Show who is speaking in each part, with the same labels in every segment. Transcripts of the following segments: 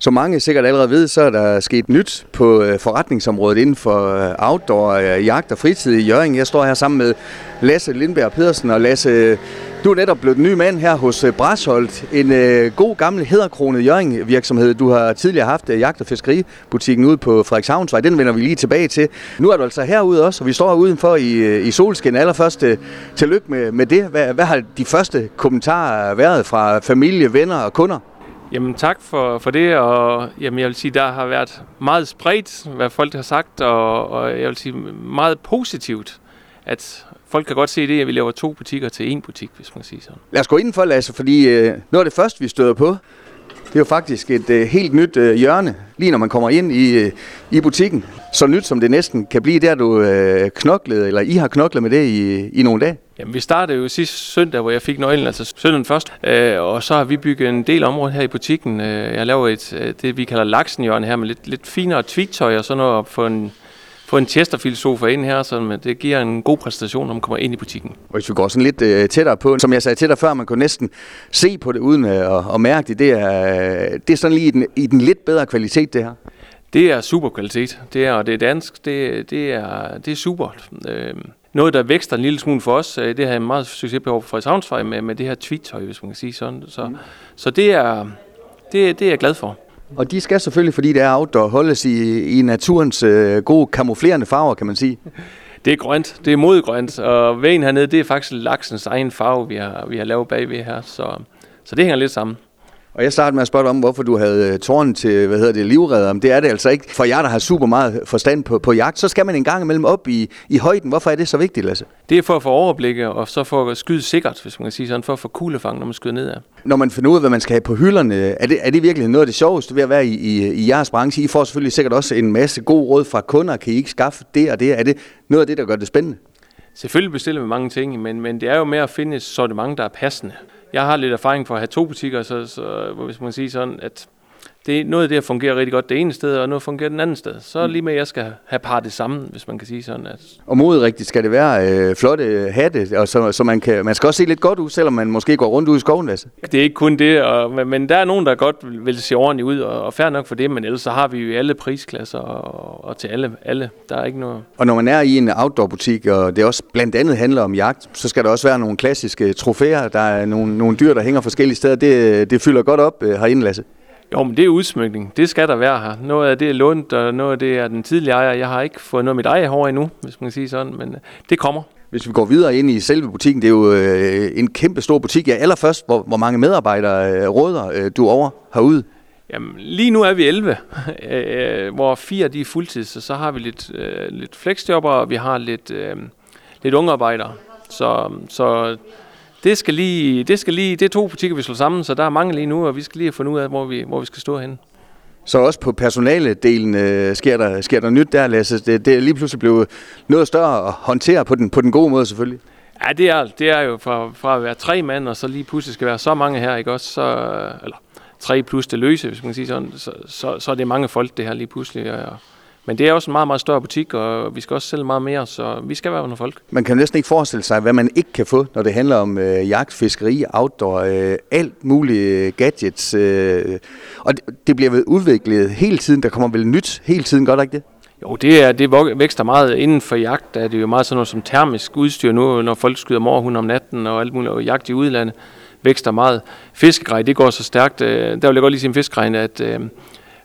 Speaker 1: Som mange sikkert allerede ved, så er der sket nyt på øh, forretningsområdet inden for øh, outdoor, øh, jagt og fritid i Jørgen. Jeg står her sammen med Lasse Lindberg Pedersen og Lasse, du er netop blevet ny mand her hos Brasholdt, en øh, god gammel hederkronet Jørgen virksomhed. Du har tidligere haft øh, jagt- og fiskeributikken ude på Frederikshavnsvej, den vender vi lige tilbage til. Nu er du altså herude også, og vi står udenfor i, i solskin. Allerførst øh, tillykke med, med det. Hvad, hvad har de første kommentarer været fra familie, venner og kunder?
Speaker 2: Jamen tak for, for det, og jamen, jeg vil sige, der har været meget spredt, hvad folk har sagt, og, og jeg vil sige meget positivt, at folk kan godt se det, at vi laver to butikker til én butik, hvis man kan sige sådan.
Speaker 1: Lad os gå indenfor, Lasse, fordi øh, noget af det første, vi støder på, det er jo faktisk et øh, helt nyt øh, hjørne, lige når man kommer ind i, øh, i butikken. Så nyt som det næsten kan blive, der du øh, knoklet, eller I har knoklet med det i, i nogle dage.
Speaker 2: Jamen, vi startede jo sidste søndag, hvor jeg fik nøglen, altså søndagen først. Øh, og så har vi bygget en del område her i butikken. Øh, jeg laver et, øh, det, vi kalder laksenhjørne her, med lidt, lidt finere tweetøj og sådan noget, få en, få en Chesterfield-sofa ind her, så det giver en god præstation, når man kommer ind i butikken.
Speaker 1: Og hvis vi går sådan lidt øh, tættere på, som jeg sagde til dig før, man kunne næsten se på det uden øh, at, at mærke det, det er, det er sådan lige i den, i den lidt bedre kvalitet, det her.
Speaker 2: Det er super kvalitet. Det er, og det er dansk. Det, det, er, det er super. Øh, noget, der vækster en lille smule for os, øh, det har jeg meget succes på fra Frederikshavnsvej med, med det her tweet-tøj, hvis man kan sige sådan. Så, mm. så det, er, det, det er jeg glad for.
Speaker 1: Og de skal selvfølgelig, fordi det er outdoor, holdes i, i naturens øh, gode kamuflerende farver, kan man sige.
Speaker 2: Det er grønt, det er modgrønt, og vejen hernede, det er faktisk laksens egen farve, vi har, vi har lavet bagved her, så, så det hænger lidt sammen.
Speaker 1: Og jeg startede med at spørge dig om, hvorfor du havde øh, tårn til, hvad hedder det, livredder. Men det er det altså ikke. For jer, der har super meget forstand på, på jagt, så skal man en gang imellem op i, i højden. Hvorfor er det så vigtigt, Lasse?
Speaker 2: Det er for at få overblik, og så for at skyde sikkert, hvis man kan sige sådan, for at få kuglefang, når man skyder nedad.
Speaker 1: Når man finder ud af, hvad man skal have på hylderne, er det, er det virkelig noget af det sjoveste ved at være i, i, i jeres branche? I får selvfølgelig sikkert også en masse god råd fra kunder. Kan I ikke skaffe det og det? Er det noget af det, der gør det spændende?
Speaker 2: Selvfølgelig bestiller vi mange ting, men, men det er jo med at finde et sortiment, der er passende. Jeg har lidt erfaring for at have to butikker, så, så hvis man siger sådan, at det, noget af det her fungerer rigtig godt det ene sted, og noget fungerer den anden sted. Så mm. lige med, at jeg skal have parret sammen, hvis man kan sige sådan. At...
Speaker 1: Og modet rigtigt skal det være øh, flotte hatte, og så, så man, kan, man skal også se lidt godt ud, selvom man måske går rundt ud i skoven, Lasse.
Speaker 2: Det er ikke kun det, og, men, der er nogen, der godt vil se ordentligt ud, og, og fair nok for det, men ellers så har vi jo alle prisklasser, og, og til alle, alle. Der er ikke noget...
Speaker 1: Og når man er i en outdoor-butik, og det også blandt andet handler om jagt, så skal der også være nogle klassiske trofæer. Der er nogle, nogle dyr, der hænger forskellige steder. Det, det fylder godt op øh, herinde, Lasse.
Speaker 2: Jo, men det er udsmykning. Det skal der være her. Noget af det er lånt, og noget af det er den tidligere ejer. Jeg har ikke fået noget af mit eget hår endnu, hvis man kan sige sådan, men øh, det kommer.
Speaker 1: Hvis vi går videre ind i selve butikken, det er jo øh, en kæmpe stor butik. Ja, allerførst, hvor, hvor mange medarbejdere øh, råder øh, du over herude?
Speaker 2: Jamen, lige nu er vi 11, øh, hvor fire de er fuldtids, og så har vi lidt, øh, lidt flexjobber, og vi har lidt, øh, lidt ungearbejdere. Så, så det skal lige, det skal lige, det er to butikker, vi slår sammen, så der er mange lige nu, og vi skal lige have fundet ud af, hvor vi, hvor vi skal stå hen.
Speaker 1: Så også på personaledelen øh, sker, der, sker der nyt der, Lasse. Det, det er lige pludselig blevet noget større at håndtere på den, på den gode måde selvfølgelig.
Speaker 2: Ja, det er, det er jo fra, fra at være tre mand, og så lige pludselig skal være så mange her, ikke også? Så, eller tre plus det løse, hvis man kan sige sådan, så, så, så er det mange folk, det her lige pludselig. Og, men det er også en meget, meget større butik, og vi skal også sælge meget mere, så vi skal være under folk.
Speaker 1: Man kan næsten ikke forestille sig, hvad man ikke kan få, når det handler om øh, jagt, fiskeri, outdoor, øh, alt muligt gadgets. Øh, og det, det bliver vel udviklet hele tiden. Der kommer vel nyt hele tiden, godt ikke det?
Speaker 2: Jo, det, er, det vækster meget inden for jagt. Der er det jo meget sådan noget som termisk udstyr nu, når folk skyder morhund om natten og alt muligt, og jagt i udlandet vækster meget. Fiskegrej, det går så stærkt. Øh, der vil jeg godt lige sige om fiskegrejen, at øh,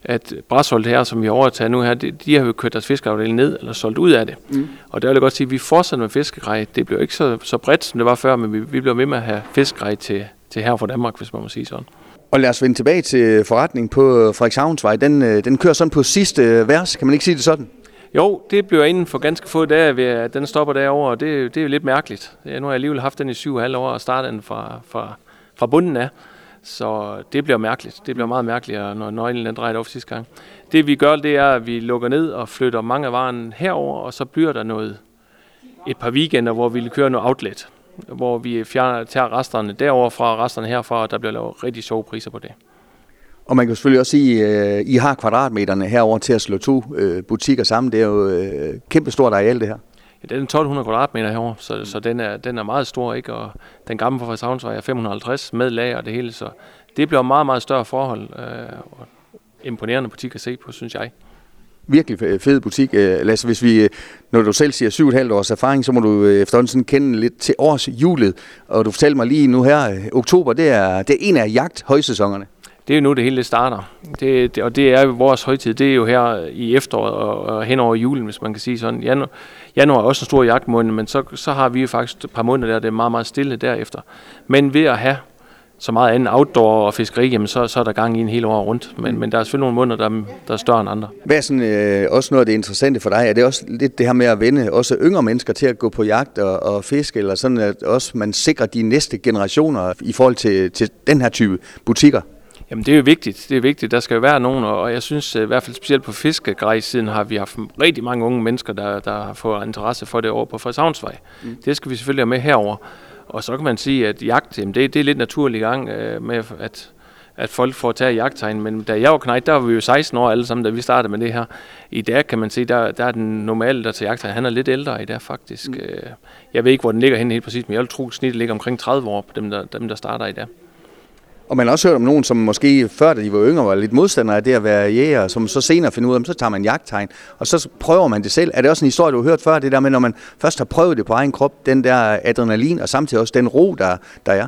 Speaker 2: at Brasholdt her, som vi overtager nu her, de, de har jo kørt deres fiskeafdeling ned, eller solgt ud af det. Mm. Og der vil jeg godt sige, at vi fortsætter med fiskegrej. Det blev ikke så, så bredt, som det var før, men vi, vi blev ved med at have fiskegrej til, til her for Danmark, hvis man må sige sådan.
Speaker 1: Og lad os vende tilbage til forretningen på Frederikshavnsvej. Den, øh, den kører sådan på sidste vers, kan man ikke sige det sådan?
Speaker 2: Jo, det bliver inden for ganske få dage, ved at den stopper derovre, og det, det er jo lidt mærkeligt. Ja, nu har jeg alligevel haft den i syv og år, og startet den fra, fra, fra bunden af. Så det bliver mærkeligt. Det bliver meget mærkeligt, når nøglen den drejer op sidste gang. Det vi gør, det er, at vi lukker ned og flytter mange af varen herover, og så bliver der noget et par weekender, hvor vi kører noget outlet, hvor vi fjerner, tager resterne derover fra, resterne herfra, og der bliver lavet rigtig sjove priser på det.
Speaker 1: Og man kan selvfølgelig også sige, at I har kvadratmeterne herover til at slå to øh, butikker sammen. Det er jo et kæmpestort areal, det her.
Speaker 2: Den er 1200 kvadratmeter herovre, så, så den, er, den er meget stor, ikke? Og den gamle fra Frederikshavnsvej er 550 med lager og det hele, så det bliver meget, meget større forhold. Øh, imponerende butik at se på, synes jeg.
Speaker 1: Virkelig fed butik. Øh, Lasse, hvis vi, når du selv siger 7,5 års erfaring, så må du øh, efterhånden sådan kende lidt til års julet. Og du fortæller mig lige nu her, oktober, det er, det er en af jagt højsæsonerne
Speaker 2: det er jo nu, det hele starter. Det, det, og det er vores højtid. Det er jo her i efteråret og, og hen over julen, hvis man kan sige sådan. Januar, januar er også en stor jagtmåned, men så, så har vi jo faktisk et par måneder der, det er meget, meget stille derefter. Men ved at have så meget andet outdoor og fiskeri, jamen så, så er der gang i en hel år rundt. Men, men der er selvfølgelig nogle måneder, der, der er større end andre.
Speaker 1: Hvad er sådan, øh, også noget af det interessante for dig? Er det også lidt det her med at vende også yngre mennesker til at gå på jagt og, og fiske, eller sådan at også man sikrer de næste generationer i forhold til, til den her type butikker?
Speaker 2: Jamen det er jo vigtigt, det er vigtigt. Der skal jo være nogen, og jeg synes i hvert fald specielt på fiskegræssiden har vi haft rigtig mange unge mennesker, der, der har fået interesse for det over på Frederikshavnsvej. Mm. Det skal vi selvfølgelig have med herover. Og så kan man sige, at jagt, jamen det, det er lidt naturlig gang øh, med, at, at folk får taget jagttegn. Men da jeg var knægt, der var vi jo 16 år alle sammen, da vi startede med det her. I dag kan man sige, der, der er den normale, der tager jagttegn. Han er lidt ældre i dag faktisk. Mm. Øh, jeg ved ikke, hvor den ligger hen helt præcis, men jeg vil tro, at snittet ligger omkring 30 år på dem, der, dem, der starter i dag.
Speaker 1: Og man har også hørt om nogen, som måske før, da de var yngre, var lidt modstandere af det at være jæger, som så senere finder ud af, så tager man jagttegn, og så prøver man det selv. Er det også en historie, du har hørt før, det der med, når man først har prøvet det på egen krop, den der adrenalin, og samtidig også den ro, der, der er?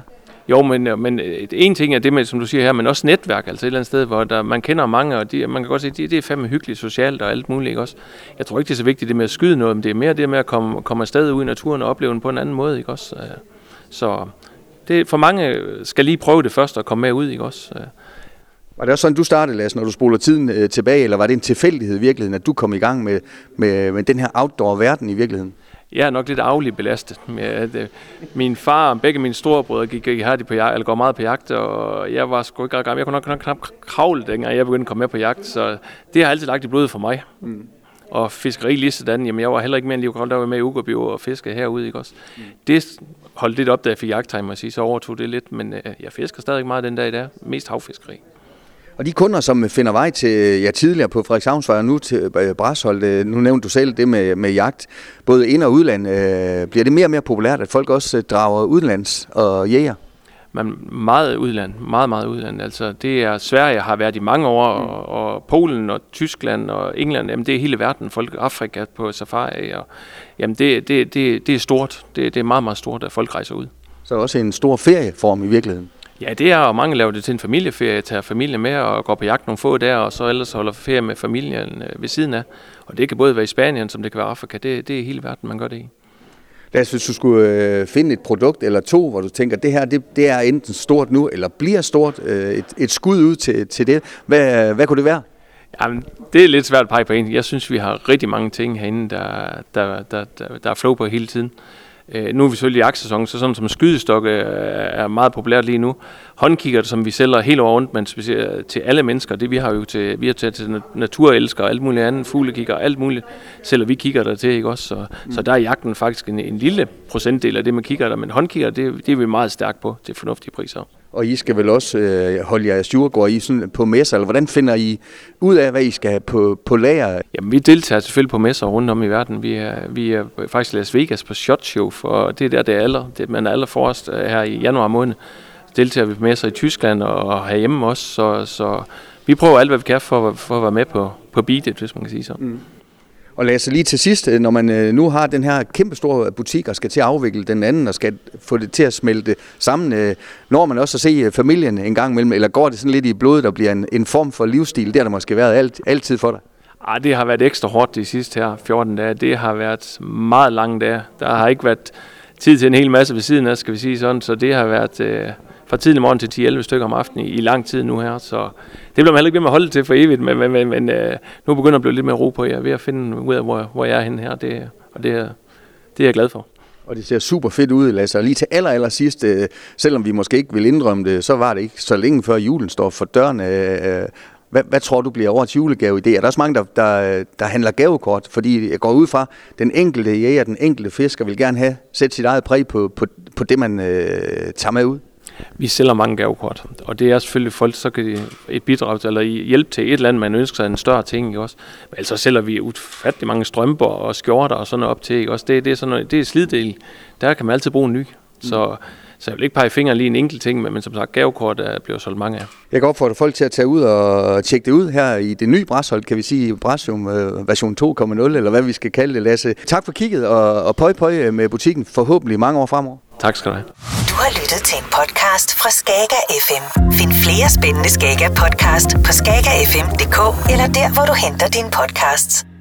Speaker 2: Jo, men, øh, men øh, en ting er det med, som du siger her, men også netværk, altså et eller andet sted, hvor der, man kender mange, og de, man kan godt se, det, det er fandme hyggeligt socialt og alt muligt, ikke også? Jeg tror ikke, det er så vigtigt det med at skyde noget, men det er mere det med at komme, komme afsted ud i naturen og opleve den på en anden måde, ikke også? Øh, så, det, for mange skal lige prøve det først og komme med ud, ikke også?
Speaker 1: Var det også sådan, du startede, Lasse, når du spoler tiden øh, tilbage, eller var det en tilfældighed i virkeligheden, at du kom i gang med, med, med den her outdoor-verden i virkeligheden?
Speaker 2: Jeg er nok lidt aflig belastet. Med, at, øh, min far og begge mine storebrødre gik, gik på jagt, eller går meget på jagt, og jeg var sgu ikke gammel. Jeg kunne nok, nok knap kravle, dengang jeg begyndte at komme med på jagt, så det har altid lagt i blodet for mig. Mm. Og fiskeri lige sådan, jamen jeg var heller ikke mere end lige der var med i Uggerby og fiske herude, ikke også? Mm. Det holdt lidt op, da jeg fik jagttegn, må sige, så overtog det lidt, men øh, jeg fisker stadig meget den dag i dag, mest havfiskeri.
Speaker 1: Og de kunder, som finder vej til ja, tidligere på Frederikshavnsvej og nu til øh, Brashold, øh, nu nævnte du selv det med, med jagt, både ind- og udland, øh, bliver det mere og mere populært, at folk også drager udlands og jæger?
Speaker 2: Men meget udland, meget, meget udland. Altså, det er Sverige har været i mange år, mm. og, og Polen og Tyskland og England, jamen det er hele verden, folk Afrika på safari, og jamen det, det, det, det er stort, det, det er meget, meget stort, at folk rejser ud.
Speaker 1: Så også en stor ferieform i virkeligheden?
Speaker 2: Ja, det er, og mange laver det til en familieferie, tager familien med og går på jagt nogle få der, og så ellers holder ferie med familien øh, ved siden af. Og det kan både være i Spanien, som det kan være Afrika, det, det er hele verden, man gør det i.
Speaker 1: Lad os, hvis du skulle øh, finde et produkt eller to, hvor du tænker, det her det, det er enten stort nu, eller bliver stort, øh, et, et skud ud til, til det. Hvad, hvad kunne det være?
Speaker 2: Jamen, det er lidt svært at pege på en. Jeg synes, vi har rigtig mange ting herinde, der, der, der, der, der er flow på hele tiden. Øh, nu er vi selvfølgelig i jagtsæson, så sådan som skydestokke er meget populært lige nu. Håndkigger, som vi sælger helt over rundt, men specielt til alle mennesker, det vi har jo til, vi har til, til naturelskere og alt muligt andet, fuglekigger, alt muligt, sælger vi kigger der til, ikke også? Så, mm. så der er jagten faktisk en, en lille procentdel af det, man kigger der, men håndkigger, det, det er vi meget stærkt på til fornuftige priser.
Speaker 1: Og I skal vel også øh, holde jeres Djurgård I sådan på messer, eller hvordan finder I ud af, hvad I skal have på, på lager?
Speaker 2: Jamen, vi deltager selvfølgelig på messer rundt om i verden. Vi er, vi er faktisk i Las Vegas på SHOT Show, for det er der, det er aller, det, man er aller forrest øh, her i januar måned. Deltager vi på messer i Tyskland og herhjemme også, så, så vi prøver alt, hvad vi kan for, for at være med på, på beatet, hvis man kan sige så. Mm.
Speaker 1: Og lad os lige til sidst, øh, når man øh, nu har den her kæmpe store butik og skal til at afvikle den anden og skal få det til at smelte sammen, øh, når man også at se familien en gang imellem, eller går det sådan lidt i blodet, der bliver en, en form for livsstil, det har der måske været alt, altid for dig?
Speaker 2: Ej, det har været ekstra hårdt de sidste her 14 dage. Det har været meget lange dage. Der har ikke været tid til en hel masse ved siden af, skal vi sige sådan, så det har været øh, fra tidlig morgen til 10-11 stykker om aftenen i, i lang tid nu her, så det bliver man heller ikke ved med at holde til for evigt, men, men, men, men øh, nu begynder at blive lidt mere ro på, jeg er ved at finde ud af, hvor, hvor jeg er henne her, det, og det, det er jeg glad for.
Speaker 1: Og det ser super fedt ud, Lasse. Og lige til aller, aller sidst, øh, selvom vi måske ikke vil indrømme det, så var det ikke så længe før julen står for døren. Øh, øh hvad, hvad tror du bliver årets julegave i det? Er der også mange, der, der, der handler gavekort? Fordi jeg går ud fra, den enkelte jæger, den enkelte fisker vil gerne have sætte sit eget præg på, på, på det, man øh, tager med ud.
Speaker 2: Vi sælger mange gavekort, og det er selvfølgelig folk, så kan de et bidrag eller hjælp til et eller andet, man ønsker sig en større ting, ikke også? Men ellers så sælger vi ufattelig mange strømper og skjorter og sådan noget op til, ikke også? Det, det er sådan noget, det er sliddel. Der kan man altid bruge en ny. Så mm. Så jeg vil ikke pege fingre lige en enkelt ting, men, men som sagt, gavekort er blevet solgt mange af.
Speaker 1: Jeg kan opfordre folk til at tage ud og tjekke det ud her i det nye Brashold, kan vi sige, Brasium øh, version 2.0, eller hvad vi skal kalde det, Lasse. Tak for kigget, og, og pøj pøj med butikken, forhåbentlig mange år fremover.
Speaker 2: Tak skal du have.
Speaker 3: Du har lyttet til en podcast fra Skager FM. Find flere spændende Skager podcast på skagerfm.dk eller der, hvor du henter dine podcasts.